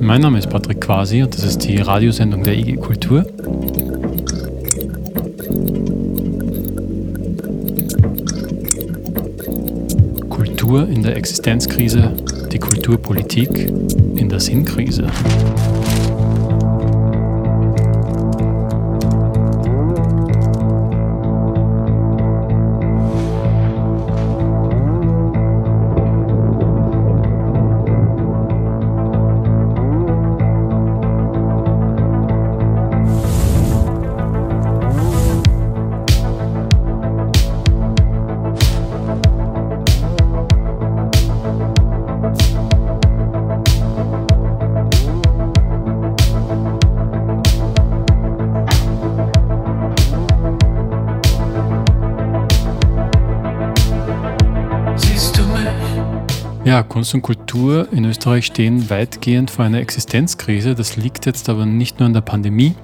Mein Name ist Patrick Quasi und das ist die Radiosendung der IG Kultur. Kultur in der Existenzkrise, die Kulturpolitik in der Sinnkrise. Ja, Kunst und Kultur in Österreich stehen weitgehend vor einer Existenzkrise. Das liegt jetzt aber nicht nur an der Pandemie,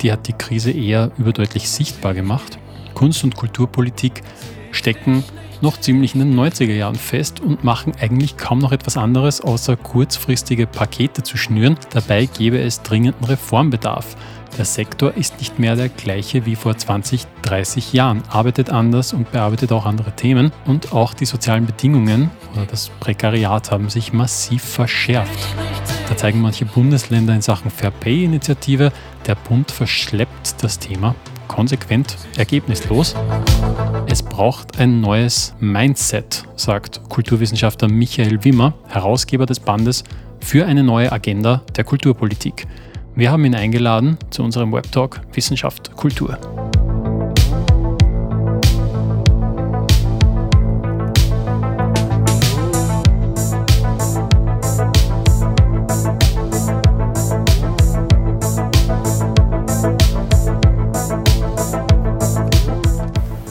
die hat die Krise eher überdeutlich sichtbar gemacht. Kunst- und Kulturpolitik stecken noch ziemlich in den 90er Jahren fest und machen eigentlich kaum noch etwas anderes, außer kurzfristige Pakete zu schnüren. Dabei gäbe es dringenden Reformbedarf. Der Sektor ist nicht mehr der gleiche wie vor 20, 30 Jahren, arbeitet anders und bearbeitet auch andere Themen und auch die sozialen Bedingungen oder das Prekariat haben sich massiv verschärft. Da zeigen manche Bundesländer in Sachen Fair Pay Initiative, der Bund verschleppt das Thema konsequent ergebnislos. Es braucht ein neues Mindset, sagt Kulturwissenschaftler Michael Wimmer, Herausgeber des Bandes für eine neue Agenda der Kulturpolitik. Wir haben ihn eingeladen zu unserem Webtalk Wissenschaft Kultur.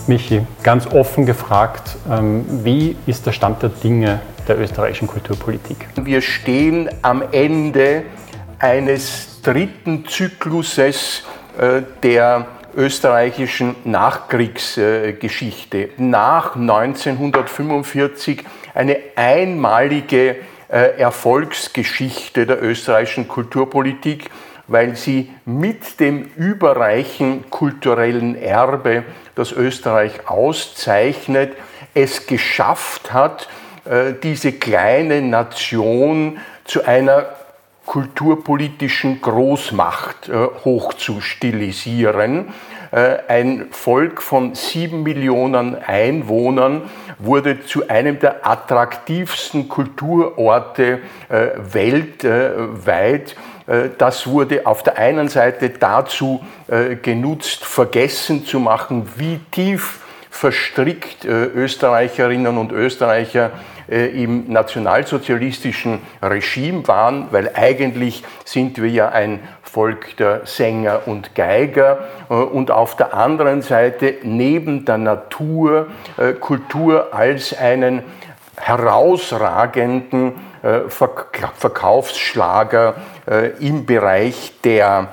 Michi, ganz offen gefragt, ähm, wie ist der Stand der Dinge der österreichischen Kulturpolitik? Wir stehen am Ende eines dritten Zykluses äh, der österreichischen Nachkriegsgeschichte. Nach 1945 eine einmalige äh, Erfolgsgeschichte der österreichischen Kulturpolitik, weil sie mit dem überreichen kulturellen Erbe, das Österreich auszeichnet, es geschafft hat, äh, diese kleine Nation zu einer kulturpolitischen Großmacht äh, hochzustilisieren. Äh, ein Volk von sieben Millionen Einwohnern wurde zu einem der attraktivsten Kulturorte äh, weltweit. Äh, das wurde auf der einen Seite dazu äh, genutzt, vergessen zu machen, wie tief verstrickt äh, Österreicherinnen und Österreicher im nationalsozialistischen Regime waren, weil eigentlich sind wir ja ein Volk der Sänger und Geiger. Äh, und auf der anderen Seite neben der Natur Kultur als einen herausragenden Verkaufsschlager im Bereich der,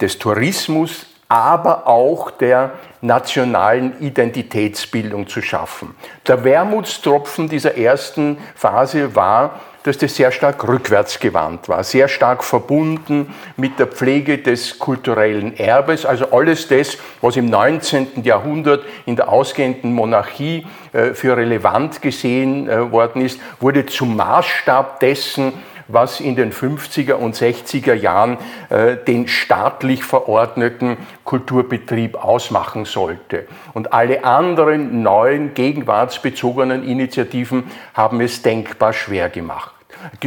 des Tourismus, aber auch der nationalen Identitätsbildung zu schaffen. Der Wermutstropfen dieser ersten Phase war, dass das sehr stark rückwärtsgewandt war, sehr stark verbunden mit der Pflege des kulturellen Erbes, also alles das, was im 19. Jahrhundert in der ausgehenden Monarchie äh, für relevant gesehen äh, worden ist, wurde zum Maßstab dessen, was in den 50er und 60er Jahren äh, den staatlich verordneten Kulturbetrieb ausmachen sollte. Und alle anderen neuen gegenwartsbezogenen Initiativen haben es denkbar schwer gemacht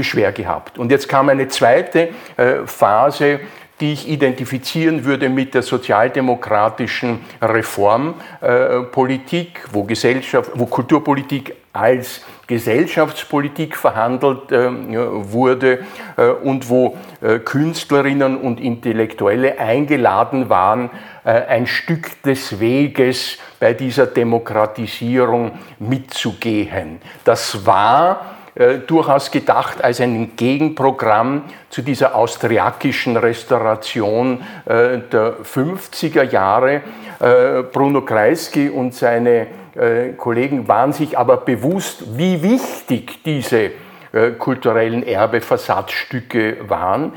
schwer gehabt. Und jetzt kam eine zweite äh, Phase, die ich identifizieren würde mit der sozialdemokratischen Reformpolitik, wo, Gesellschaft, wo Kulturpolitik als Gesellschaftspolitik verhandelt äh, wurde äh, und wo äh, Künstlerinnen und Intellektuelle eingeladen waren, äh, ein Stück des Weges bei dieser Demokratisierung mitzugehen. Das war durchaus gedacht als ein Gegenprogramm zu dieser austriakischen Restauration der 50er Jahre. Bruno Kreisky und seine Kollegen waren sich aber bewusst, wie wichtig diese kulturellen Erbe Versatzstücke waren.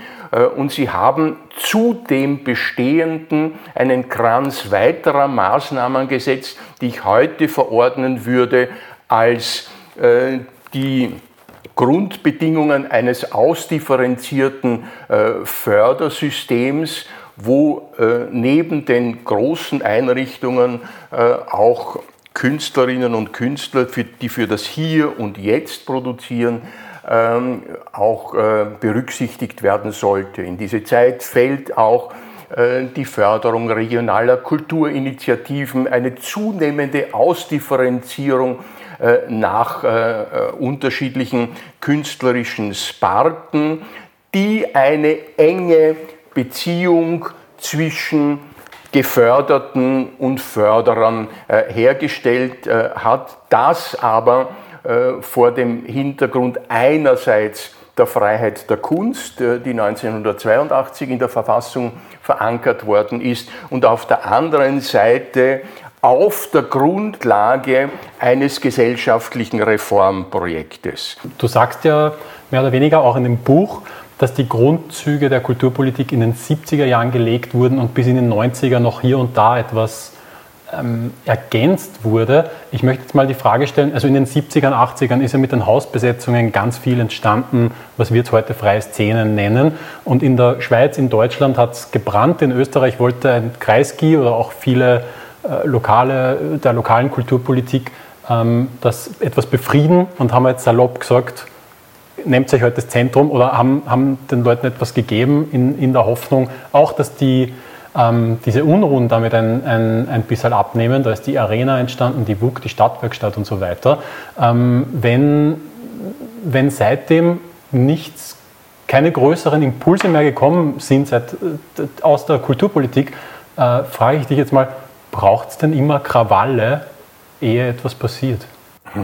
Und sie haben zu dem Bestehenden einen Kranz weiterer Maßnahmen gesetzt, die ich heute verordnen würde als die Grundbedingungen eines ausdifferenzierten Fördersystems wo äh, neben den großen Einrichtungen äh, auch Künstlerinnen und Künstler, die für das Hier und Jetzt produzieren, ähm, auch äh, berücksichtigt werden sollte. In diese Zeit fällt auch äh, die Förderung regionaler Kulturinitiativen, eine zunehmende Ausdifferenzierung äh, nach unterschiedlichen künstlerischen Sparten, die eine enge Beziehung zwischen Geförderten und Förderern äh, hergestellt äh, hat, das aber äh, vor dem Hintergrund einerseits der Freiheit der Kunst, die 1982 in der Verfassung verankert worden ist, und auf der anderen Seite auf der Grundlage eines gesellschaftlichen Reformprojektes. Du sagst ja mehr oder weniger auch in dem Buch, dass die Grundzüge der Kulturpolitik in den 70er Jahren gelegt wurden und bis in den 90er noch hier und da etwas ähm, ergänzt wurde. Ich möchte jetzt mal die Frage stellen, also in den 70ern, 80ern ist ja mit den Hausbesetzungen ganz viel entstanden, was wir jetzt heute freie Szenen nennen. Und in der Schweiz, in Deutschland hat es gebrannt. In Österreich wollte ein Kreisky oder auch viele äh, lokale, der lokalen Kulturpolitik ähm, das etwas befrieden und haben jetzt salopp gesagt, nehmt euch heute das Zentrum oder haben, haben den Leuten etwas gegeben in, in der Hoffnung, auch dass die, ähm, diese Unruhen damit ein, ein, ein bisschen abnehmen. Da ist die Arena entstanden, die WUK, die Stadtwerkstatt und so weiter. Ähm, wenn, wenn seitdem nichts, keine größeren Impulse mehr gekommen sind seit, äh, aus der Kulturpolitik, äh, frage ich dich jetzt mal, braucht es denn immer Krawalle, ehe etwas passiert?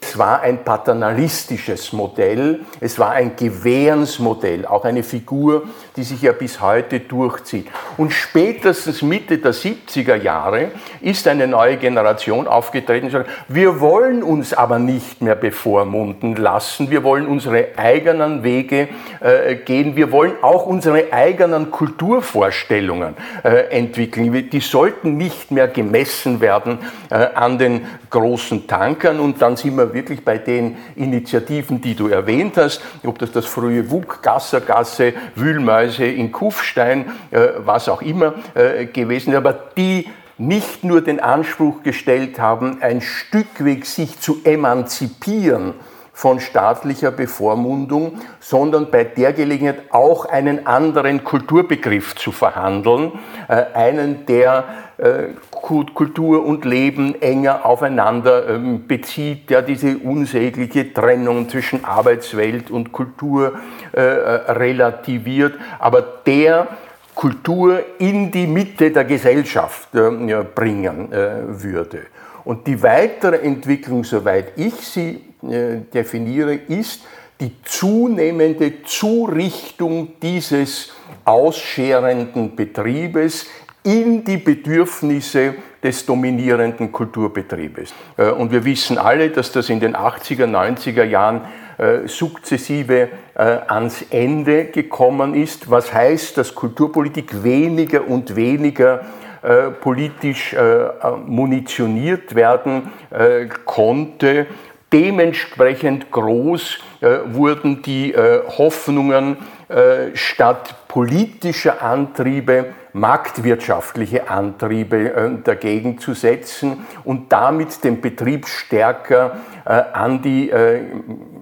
Es war ein paternalistisches Modell, es war ein Gewährensmodell, auch eine Figur, die sich ja bis heute durchzieht. Und spätestens Mitte der 70er Jahre ist eine neue Generation aufgetreten, die sagt, wir wollen uns aber nicht mehr bevormunden lassen, wir wollen unsere eigenen Wege äh, gehen, wir wollen auch unsere eigenen Kulturvorstellungen äh, entwickeln. Die sollten nicht mehr gemessen werden äh, an den großen Tankern und dann sind wir wirklich bei den Initiativen, die du erwähnt hast, ob das das frühe WUK, Gassergasse, Wühlmäuse in Kufstein, äh, was auch immer äh, gewesen aber die nicht nur den Anspruch gestellt haben, ein Stück weg sich zu emanzipieren von staatlicher Bevormundung, sondern bei der Gelegenheit auch einen anderen Kulturbegriff zu verhandeln, äh, einen, der Kultur und Leben enger aufeinander ähm, bezieht, der diese unsägliche Trennung zwischen Arbeitswelt und Kultur äh, äh, relativiert, aber der Kultur in die Mitte der Gesellschaft bringen würde. Und die weitere Entwicklung, soweit ich sie definiere, ist die zunehmende Zurichtung dieses ausscherenden Betriebes in die Bedürfnisse des dominierenden Kulturbetriebes. Äh, und wir wissen alle, dass das in den 80er, 90er Jahren äh, sukzessive äh, ans Ende gekommen ist, was heißt, dass Kulturpolitik weniger und weniger politisch munitioniert werden konnte. Dementsprechend groß wurden die Hoffnungen statt politischer Antriebe marktwirtschaftliche Antriebe äh, dagegen zu setzen und damit den Betrieb stärker äh, an die äh,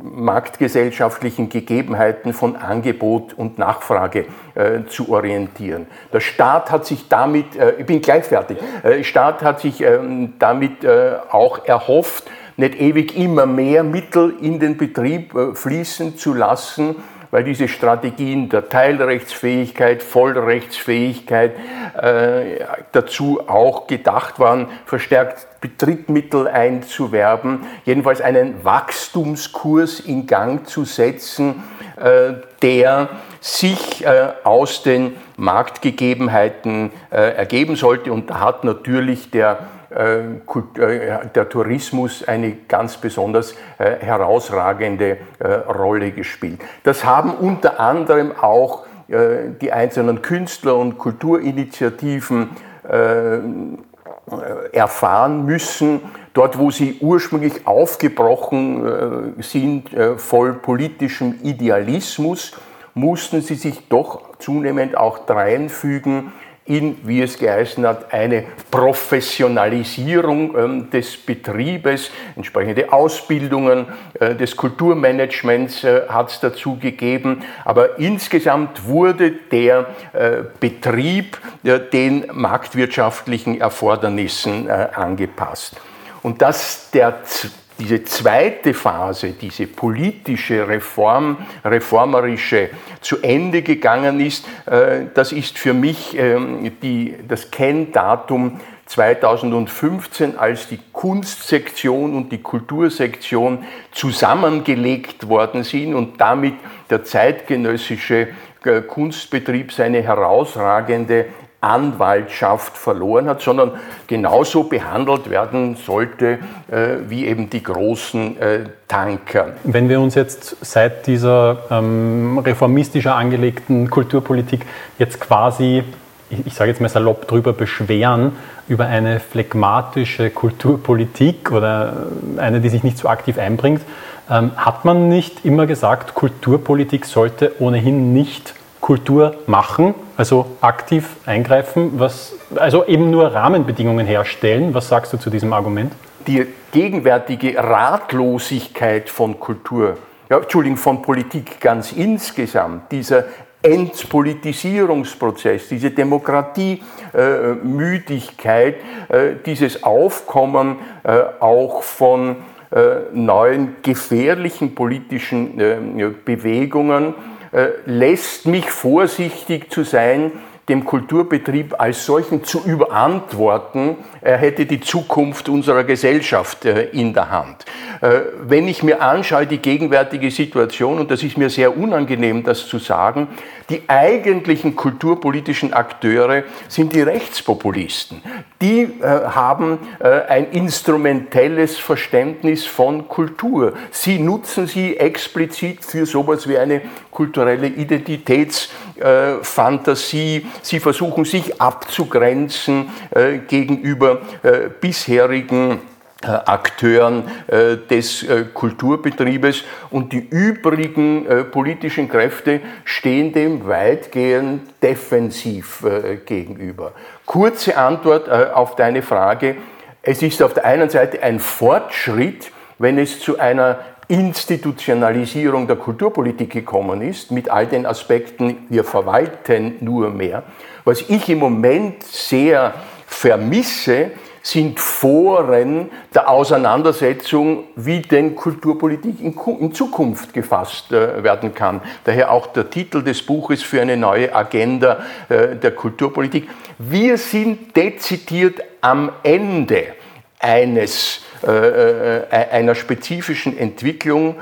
marktgesellschaftlichen Gegebenheiten von Angebot und Nachfrage zu orientieren. Der Staat hat sich damit, ich bin gleich fertig, der Staat hat sich ähm, damit auch erhofft, nicht ewig immer mehr Mittel in den Betrieb fließen zu lassen, weil diese Strategien der Teilrechtsfähigkeit, Vollrechtsfähigkeit äh, dazu auch gedacht waren, verstärkt Drittmittel einzuwerben, jedenfalls einen Wachstumskurs in Gang zu setzen, äh, der sich äh, aus den Marktgegebenheiten äh, ergeben sollte. Und da hat natürlich der der Tourismus eine ganz besonders herausragende Rolle gespielt. Das haben unter anderem auch die einzelnen Künstler und Kulturinitiativen erfahren müssen, dort wo sie ursprünglich aufgebrochen sind, voll politischem Idealismus, mussten sie sich doch zunehmend auch dreinfügen in, wie es geheißen hat, eine Professionalisierung ähm, des Betriebes, entsprechende Ausbildungen äh, des Kulturmanagements äh, hat es dazu gegeben. Aber insgesamt wurde der äh, Betrieb den marktwirtschaftlichen Erfordernissen angepasst. Und dass der diese zweite Phase, diese politische Reform, reformerische zu Ende gegangen ist, äh, das ist für mich ähm, die, das Kenndatum 2015, als die Kunstsektion und die Kultursektion zusammengelegt worden sind und damit der zeitgenössische äh, Kunstbetrieb seine herausragende Anwaltschaft verloren hat, sondern genauso behandelt werden sollte äh, wie eben die großen äh, Tanker. Wenn wir uns jetzt seit dieser ähm, reformistischer angelegten Kulturpolitik jetzt quasi, ich, ich sage jetzt mal salopp drüber beschweren, über eine phlegmatische Kulturpolitik oder eine, die sich nicht so aktiv einbringt, ähm, hat man nicht immer gesagt, Kulturpolitik sollte ohnehin nicht Kultur machen, also aktiv eingreifen, was, also eben nur Rahmenbedingungen herstellen. Was sagst du zu diesem Argument? Die gegenwärtige Ratlosigkeit von Kultur, ja, Entschuldigung, von Politik ganz insgesamt, dieser Entpolitisierungsprozess, diese Demokratiemüdigkeit, äh, dieses Aufkommen äh, auch von äh, neuen gefährlichen politischen Bewegungen, äh, lässt mich vorsichtig zu sein, dem Kulturbetrieb als solchen zu überantworten, er hätte die Zukunft unserer Gesellschaft äh, in der Hand. Äh, wenn ich mir anschaue, die gegenwärtige Situation, und das ist mir sehr unangenehm, das zu sagen, die eigentlichen kulturpolitischen Akteure sind die Rechtspopulisten. Die äh, haben ein instrumentelles Verständnis von Kultur. Sie nutzen sie explizit für sowas wie eine kulturelle Identitätsfantasie. Sie versuchen sich abzugrenzen gegenüber äh, bisherigen äh, Akteuren äh, des Kulturbetriebes und die übrigen politischen Kräfte stehen dem weitgehend defensiv gegenüber. Kurze Antwort auf deine Frage. Es ist auf der einen Seite ein Fortschritt, wenn es zu einer Institutionalisierung der Kulturpolitik gekommen ist, mit all den Aspekten, wir verwalten nur mehr. Was ich im Moment sehr vermisse, sind Foren der Auseinandersetzung, wie denn Kulturpolitik in, Zukunft gefasst äh, werden kann. Daher auch der Titel des Buches für eine neue Agenda äh, der Kulturpolitik. Wir sind dezidiert am Ende eines, äh, einer spezifischen Entwicklung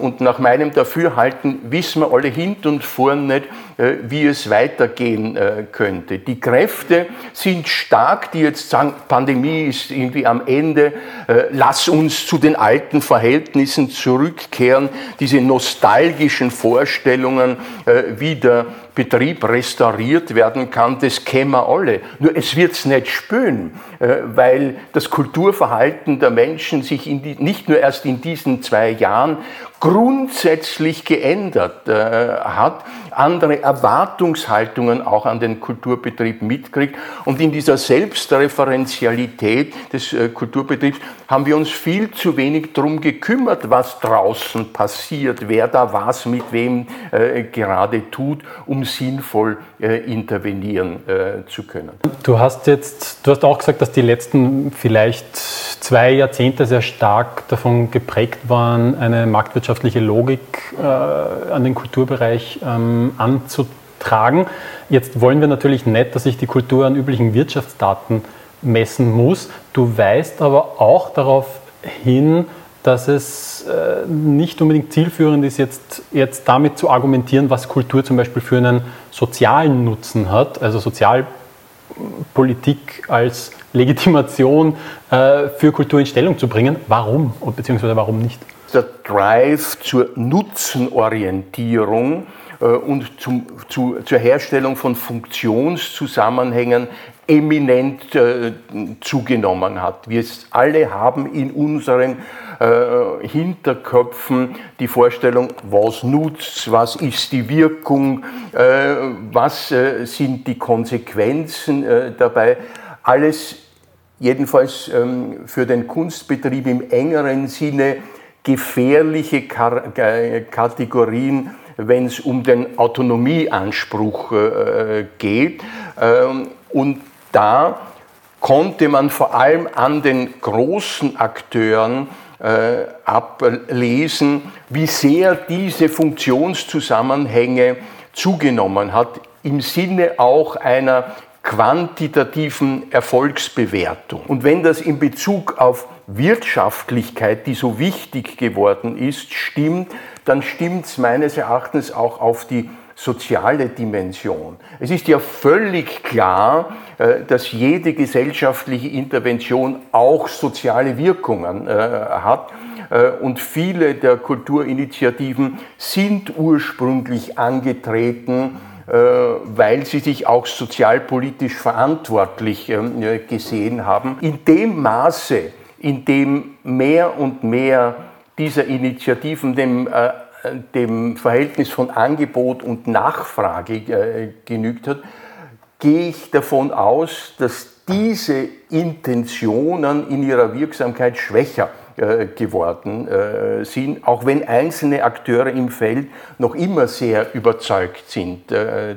und nach meinem Dafürhalten wissen wir alle hint und vorn nicht, äh, wie es weitergehen äh, könnte. Die Kräfte sind stark, die jetzt sagen, Pandemie ist irgendwie am Ende, äh, lass uns zu den alten Verhältnissen zurückkehren, diese nostalgischen Vorstellungen, wie der Betrieb restauriert werden kann, das kennen wir alle. Nur es wird es nicht spüren, weil das Kulturverhalten der Menschen sich die, nicht nur erst in diesen zwei Jahren grundsätzlich geändert hat, andere Erwartungshaltungen auch an den Kulturbetrieb mitkriegt. Und in dieser Selbstreferenzialität des äh, Kulturbetriebs haben wir uns viel zu wenig darum gekümmert, was draußen passiert, wer da was mit wem äh, gerade tut, um sinnvoll äh, intervenieren zu können. Du hast jetzt, du hast auch gesagt, dass die letzten vielleicht zwei Jahrzehnte sehr stark davon geprägt waren, eine marktwirtschaftliche Logik äh, an den Kulturbereich ähm, anzutragen. Jetzt wollen wir natürlich nicht, dass sich die Kultur an üblichen Wirtschaftsdaten messen muss. Du weist aber auch darauf hin, dass es äh, nicht unbedingt zielführend ist, jetzt, jetzt damit zu argumentieren, was Kultur zum Beispiel für einen sozialen Nutzen hat, also Sozialpolitik als Legitimation äh, für Kultur in Stellung zu bringen. Warum, beziehungsweise warum nicht? Der Drive zur Nutzenorientierung äh, und zum, zu, zur Herstellung von Funktionszusammenhängen eminent äh, zugenommen hat. Wir alle haben in unseren äh, Hinterköpfen die Vorstellung, was nutzt, was ist die Wirkung, äh, was äh, sind die Konsequenzen äh, dabei. Alles jedenfalls ähm, für den Kunstbetrieb im engeren Sinne gefährliche Kategorien, wenn es um den Autonomieanspruch äh, geht. Ähm, und da konnte man vor allem an den großen Akteuren äh, ablesen, wie sehr diese Funktionszusammenhänge zugenommen hat, im Sinne auch einer quantitativen Erfolgsbewertung. Und wenn das in Bezug auf Wirtschaftlichkeit, die so wichtig geworden ist, stimmt, dann stimmt es meines Erachtens auch auf die soziale Dimension. Es ist ja völlig klar, äh, dass jede gesellschaftliche Intervention auch soziale Wirkungen äh, hat. Äh, und viele der Kulturinitiativen sind ursprünglich angetreten, weil sie sich auch sozialpolitisch verantwortlich ähm, gesehen haben. In dem Maße, in dem mehr und mehr dieser Initiativen dem dem Verhältnis von Angebot und Nachfrage äh, genügt hat, gehe ich davon aus, dass diese Intentionen in ihrer Wirksamkeit schwächer äh, geworden äh, sind, auch wenn einzelne Akteure im Feld noch immer sehr überzeugt sind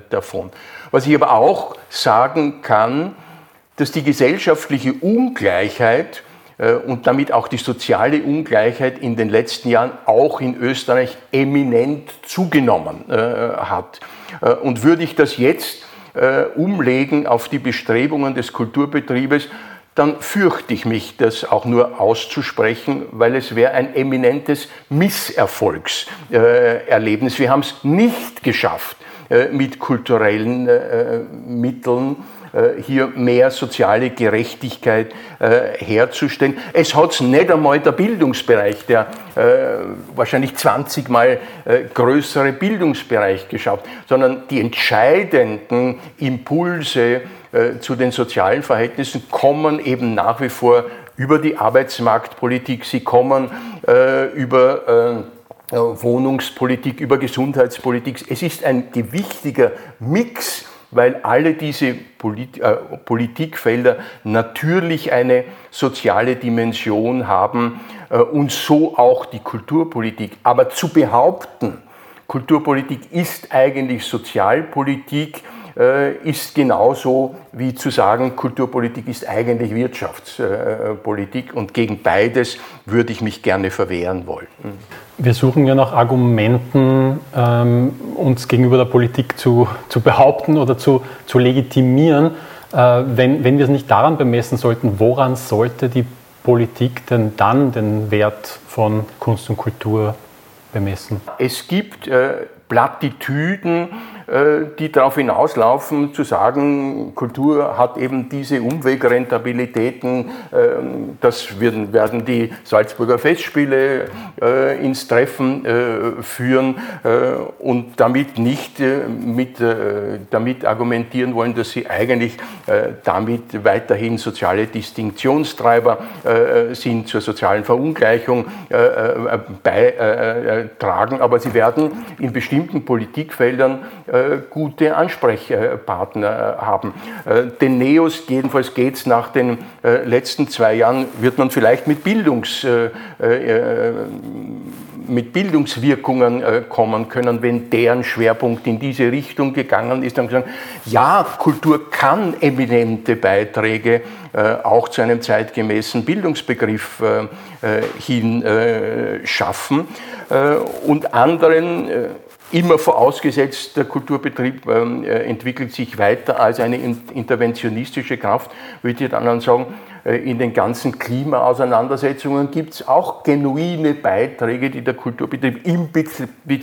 davon. Was ich aber auch sagen kann, dass die gesellschaftliche Ungleichheit äh, und damit auch die soziale Ungleichheit in den letzten Jahren auch in Österreich eminent zugenommen äh, hat. Äh, und würde ich das jetzt umlegen auf die Bestrebungen des Kulturbetriebes, dann fürchte ich mich, das auch nur auszusprechen, weil es wäre ein eminentes Misserfolgserlebnis. Wir haben es nicht geschafft, mit kulturellen Mitteln äh, hier mehr soziale Gerechtigkeit äh, herzustellen. Es hat es nicht einmal der Bildungsbereich, der äh, wahrscheinlich 20 Mal größere Bildungsbereich geschafft, sondern die entscheidenden Impulse zu den sozialen Verhältnissen kommen eben nach wie vor über die Arbeitsmarktpolitik, sie kommen über Wohnungspolitik, über Gesundheitspolitik. Es ist ein gewichtiger Mix weil alle diese Polit äh, Politikfelder natürlich eine soziale Dimension haben äh, und so auch die Kulturpolitik. Aber zu behaupten, Kulturpolitik ist eigentlich Sozialpolitik, ist genauso wie zu sagen, Kulturpolitik ist eigentlich Wirtschaftspolitik und gegen beides würde ich mich gerne verwehren wollen. Wir suchen ja nach Argumenten, ähm, uns gegenüber der Politik zu, zu behaupten oder zu, zu legitimieren. Äh, wenn, wenn wir es nicht daran bemessen sollten, woran sollte die Politik denn dann den Wert von Kunst und Kultur bemessen? Es gibt äh, Plattitüden, äh, die darauf hinauslaufen, zu sagen, Kultur hat eben diese Umwegrentabilitäten. Ähm, das werden, die Salzburger Festspiele äh, ins Treffen äh, führen und damit nicht mit, damit argumentieren wollen, dass sie eigentlich damit weiterhin soziale Distinktionstreiber sind, zur sozialen Verungleichung beitragen. Aber sie werden in bestimmten Politikfeldern äh, gute Ansprechpartner haben. Äh, den Neos, jedenfalls geht es nach den äh, letzten zwei Jahren, wird man vielleicht mit Bildungs mit Bildungswirkungen kommen können, wenn deren Schwerpunkt in diese Richtung gegangen ist. Dann gesagt, ja, Kultur kann eminente Beiträge auch zu einem zeitgemäßen Bildungsbegriff hin schaffen. und anderen immer vorausgesetzt, der Kulturbetrieb ähm, äh, entwickelt sich weiter als eine interventionistische Kraft, würde ich dann sagen, äh, in den ganzen Klimaauseinandersetzungen gibt es auch genuine Beiträge, die der Kulturbetrieb im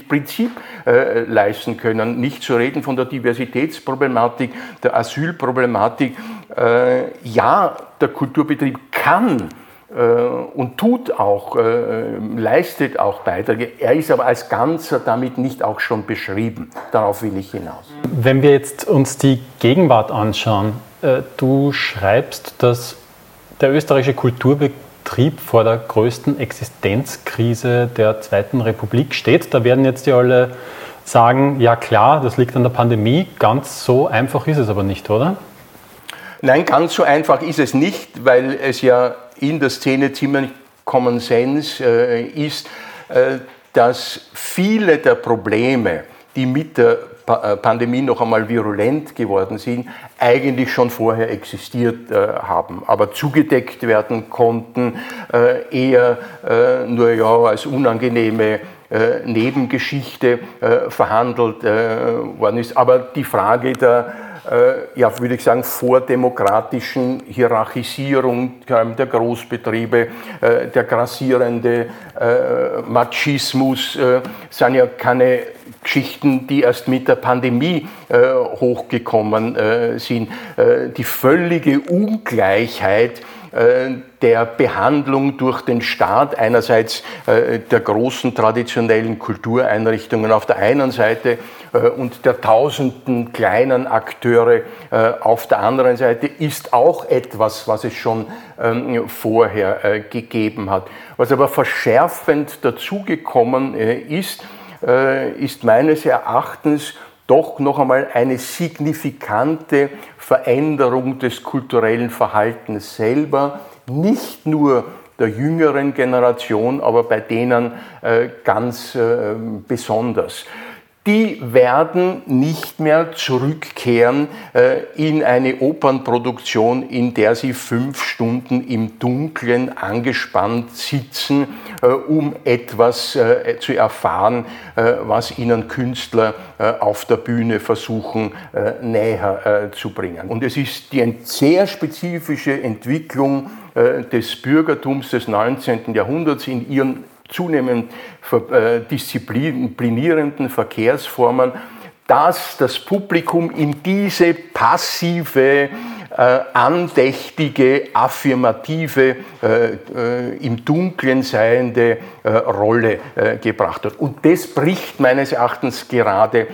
Prinzip äh, leisten können. Nicht zu reden von der Diversitätsproblematik, der Asylproblematik. Äh, ja, der Kulturbetrieb kann und tut auch, äh, leistet auch Beiträge. Er ist aber als Ganzer damit nicht auch schon beschrieben. Darauf will ich hinaus. Wenn wir jetzt uns die Gegenwart anschauen, äh, du schreibst, dass der österreichische Kulturbetrieb vor der größten Existenzkrise der Zweiten Republik steht. Da werden jetzt ja alle sagen, ja klar, das liegt an der Pandemie. Ganz so einfach ist es aber nicht, oder? Nein, ganz so einfach ist es nicht, weil es ja in der Szene ziemlich Common Sense äh, ist, äh, dass viele der Probleme, die mit der äh, Pandemie noch einmal virulent geworden sind, eigentlich schon vorher existiert haben, aber zugedeckt werden konnten, eher nur ja als unangenehme Nebengeschichte verhandelt worden ist. Aber die Frage der ja, würde ich sagen, vordemokratischen Hierarchisierung der Großbetriebe, äh, der grassierende äh, Machismus, sind ja keine Geschichten, die erst mit der Pandemie hochgekommen sind. Die völlige Ungleichheit äh, der Behandlung durch den Staat einerseits äh, der großen traditionellen Kultureinrichtungen auf der einen Seite äh, und der tausenden kleinen Akteure auf der anderen Seite ist auch etwas, was es schon ähm, vorher gegeben hat. Was aber verschärfend dazugekommen ist, ist meines Erachtens doch noch einmal eine signifikante Veränderung des kulturellen Verhaltens selber, nicht nur der jüngeren Generation, aber bei denen äh, ganz äh, besonders die werden nicht mehr zurückkehren äh, in eine Opernproduktion, in der sie fünf Stunden im Dunkeln angespannt sitzen, äh, um etwas äh, zu erfahren, was ihnen Künstler auf der Bühne versuchen näher zu bringen. Und es ist die sehr spezifische Entwicklung des Bürgertums des 19. Jahrhunderts in ihren zunehmend äh, disziplinierenden Verkehrsformen, dass das Publikum in diese passive, äh, andächtige, affirmative, äh, äh, im Dunklen seiende äh, Rolle äh, gebracht hat. Und das bricht meines Erachtens gerade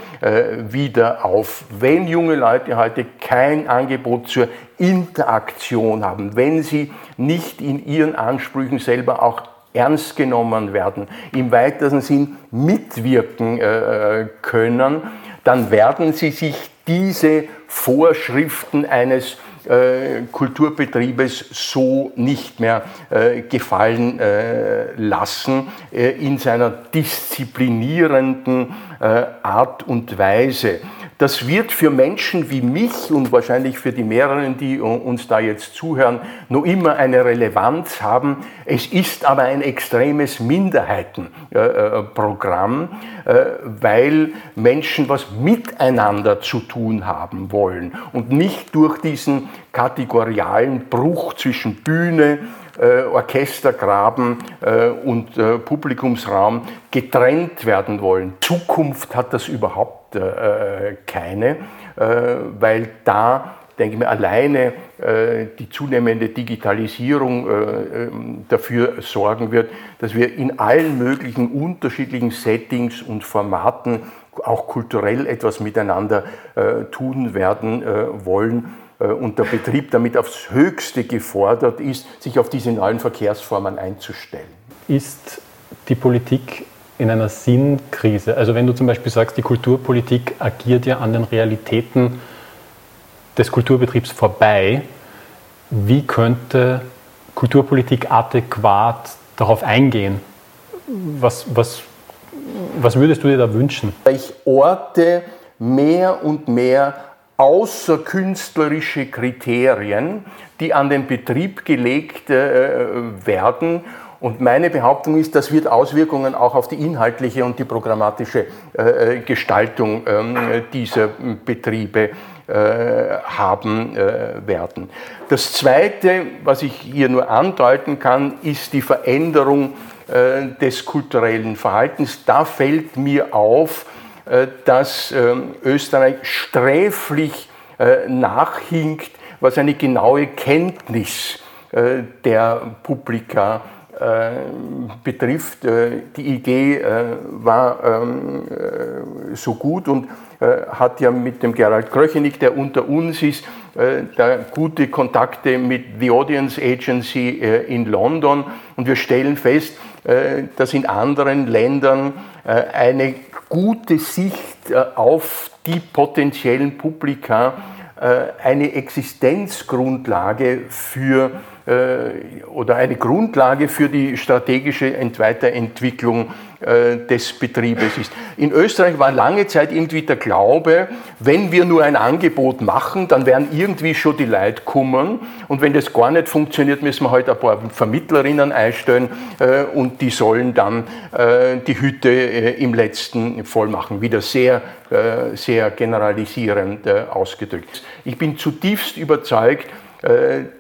wieder auf. Wenn junge Leute heute kein Angebot zur Interaktion haben, wenn sie nicht in ihren Ansprüchen selber auch ernst genommen werden, im weitesten Sinn mitwirken äh, können, dann werden sie sich diese Vorschriften eines äh, Kulturbetriebes so nicht mehr äh, gefallen äh, lassen äh, in seiner disziplinierenden äh, Art und Weise. Das wird für Menschen wie mich und wahrscheinlich für die mehreren, die uns da jetzt zuhören, noch immer eine Relevanz haben. Es ist aber ein extremes Minderheitenprogramm, äh, weil Menschen was miteinander zu tun haben wollen und nicht durch diesen kategorialen Bruch zwischen Bühne, äh, Orchestergraben äh, und äh, Publikumsraum getrennt werden wollen. Zukunft hat das überhaupt keine, weil da denke ich mir, alleine die zunehmende Digitalisierung ähm, dafür sorgen wird, dass wir in allen möglichen unterschiedlichen Settings und Formaten auch kulturell etwas miteinander tun werden wollen äh, und der Betrieb damit aufs Höchste gefordert ist, sich auf diese neuen Verkehrsformen einzustellen. Ist die Politik in einer Sinnkrise? Also wenn du zum Beispiel sagst, die Kulturpolitik agiert ja an den Realitäten des Kulturbetriebs vorbei, wie könnte Kulturpolitik adäquat darauf eingehen? Was, was, was würdest du dir da wünschen? Ich orte mehr und mehr außerkünstlerische Kriterien, die an den Betrieb gelegt äh, werden Und meine Behauptung ist, das wird Auswirkungen auch auf die inhaltliche und die programmatische äh, Gestaltung ähm, dieser Betriebe äh, haben äh, werden. Das Zweite, was ich hier nur andeuten kann, ist die Veränderung äh, des kulturellen Verhaltens. Da fällt mir auf, äh, dass ähm, Österreich sträflich äh, nachhinkt, was eine genaue Kenntnis äh, der Publika äh, betrifft. Die IG war ähm, so gut und hat ja mit dem Gerald Kröchenig, der unter uns ist, da gute Kontakte mit The Audience Agency in London und wir stellen fest, dass in anderen Ländern eine gute Sicht auf die potenziellen Publika eine Existenzgrundlage für äh, oder eine Grundlage für die strategische Weiterentwicklung äh, des Betriebes ist. In Österreich war lange Zeit irgendwie der Glaube, wenn wir nur ein Angebot machen, dann werden irgendwie schon die Leute kommen und wenn das gar nicht funktioniert, müssen wir halt ein paar Vermittlerinnen einstellen äh, und die sollen dann die Hütte im letzten voll machen. Wieder sehr, sehr generalisierend ausgedrückt. Ich bin zutiefst überzeugt, äh,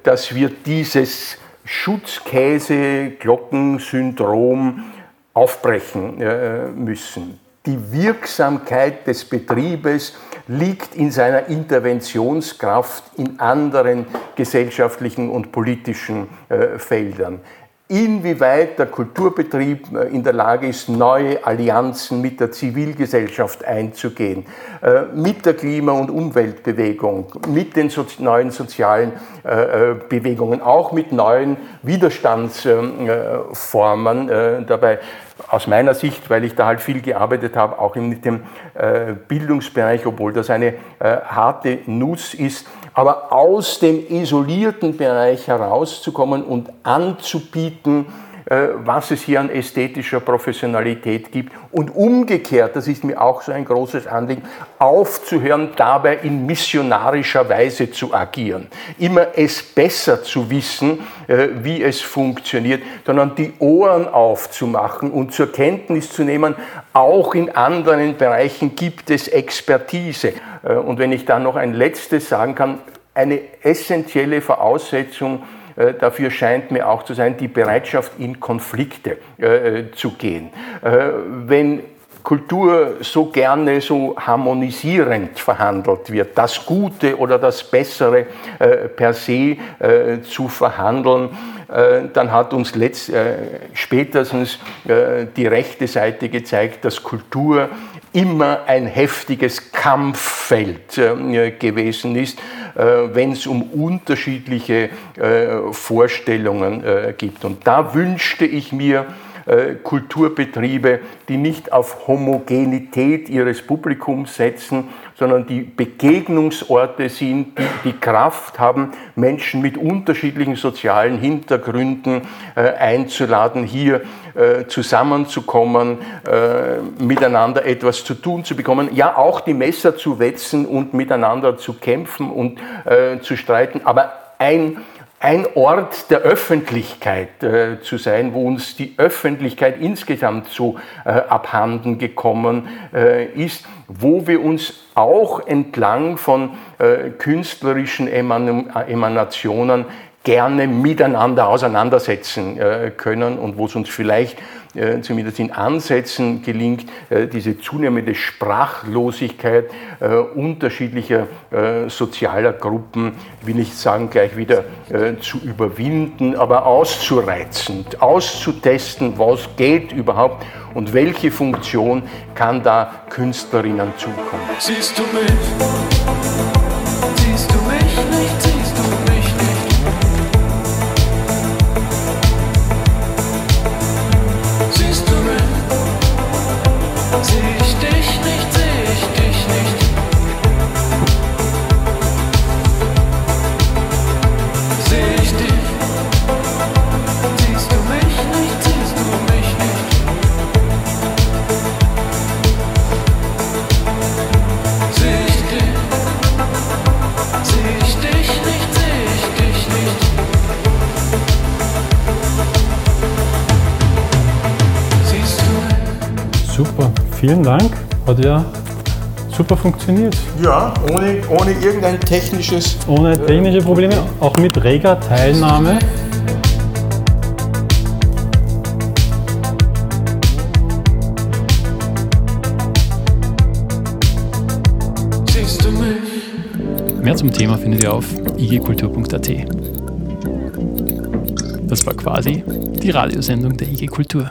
dass wir dieses Schutzkäse-Glockensyndrom aufbrechen äh, müssen. Die Wirksamkeit des Betriebes liegt in seiner Interventionskraft in anderen gesellschaftlichen und politischen äh, Feldern inwieweit der Kulturbetrieb äh, in der Lage ist, neue Allianzen mit der Zivilgesellschaft einzugehen, äh, mit der Klima- und Umweltbewegung, mit den neuen sozialen äh, Bewegungen, auch mit neuen Widerstandsformen dabei. Aus meiner Sicht, weil ich da halt viel gearbeitet habe, auch mit dem Bildungsbereich, obwohl das eine harte Nuss ist, aber aus dem isolierten Bereich herauszukommen und anzubieten, was es hier an ästhetischer Professionalität gibt und umgekehrt, das ist mir auch so ein großes Anliegen, aufzuhören, dabei in missionarischer Weise zu agieren. Immer es besser zu wissen, äh, wie es funktioniert, sondern die Ohren aufzumachen und zur Kenntnis zu nehmen, auch in anderen Bereichen gibt es Expertise. Äh, und wenn ich da noch ein letztes sagen kann, eine essentielle Voraussetzung äh, dafür scheint mir auch zu sein, die Bereitschaft in Konflikte äh, zu gehen. Wenn Kultur so gerne so harmonisierend verhandelt wird, das Gute oder das Bessere per se zu verhandeln, dann hat uns letzt, spätestens die rechte Seite gezeigt, dass Kultur immer ein heftiges Kampffeld äh, gewesen ist, äh, wenn es um unterschiedliche äh, Vorstellungen gibt. Und da wünschte ich mir, Kulturbetriebe, die nicht auf Homogenität ihres Publikums setzen, sondern die Begegnungsorte sind, die die Kraft haben, Menschen mit unterschiedlichen sozialen Hintergründen äh, einzuladen, hier äh, zusammenzukommen, äh, miteinander etwas zu tun zu bekommen, ja auch die Messer zu wetzen und miteinander zu kämpfen und zu streiten, aber ein ein Ort der Öffentlichkeit äh, zu sein, wo uns die Öffentlichkeit insgesamt so äh, abhanden gekommen äh, ist, wo wir uns auch entlang von äh, künstlerischen Eman Emanationen gerne miteinander auseinandersetzen äh, können und wo es uns vielleicht äh, zumindest in Ansätzen gelingt, äh, diese zunehmende Sprachlosigkeit unterschiedlicher sozialer Gruppen, will ich sagen, gleich wieder zu überwinden, aber auszureizen, auszutesten, was geht überhaupt und welche Funktion kann da Künstlerinnen zukommen. Siehst du mich? Vielen Dank. Hat ja super funktioniert. Ja, ohne, ohne irgendein technisches. Ohne technische Probleme, auch mit reger Teilnahme. Mehr zum Thema findet ihr auf igkultur.at. Das war quasi die Radiosendung der IG Kultur.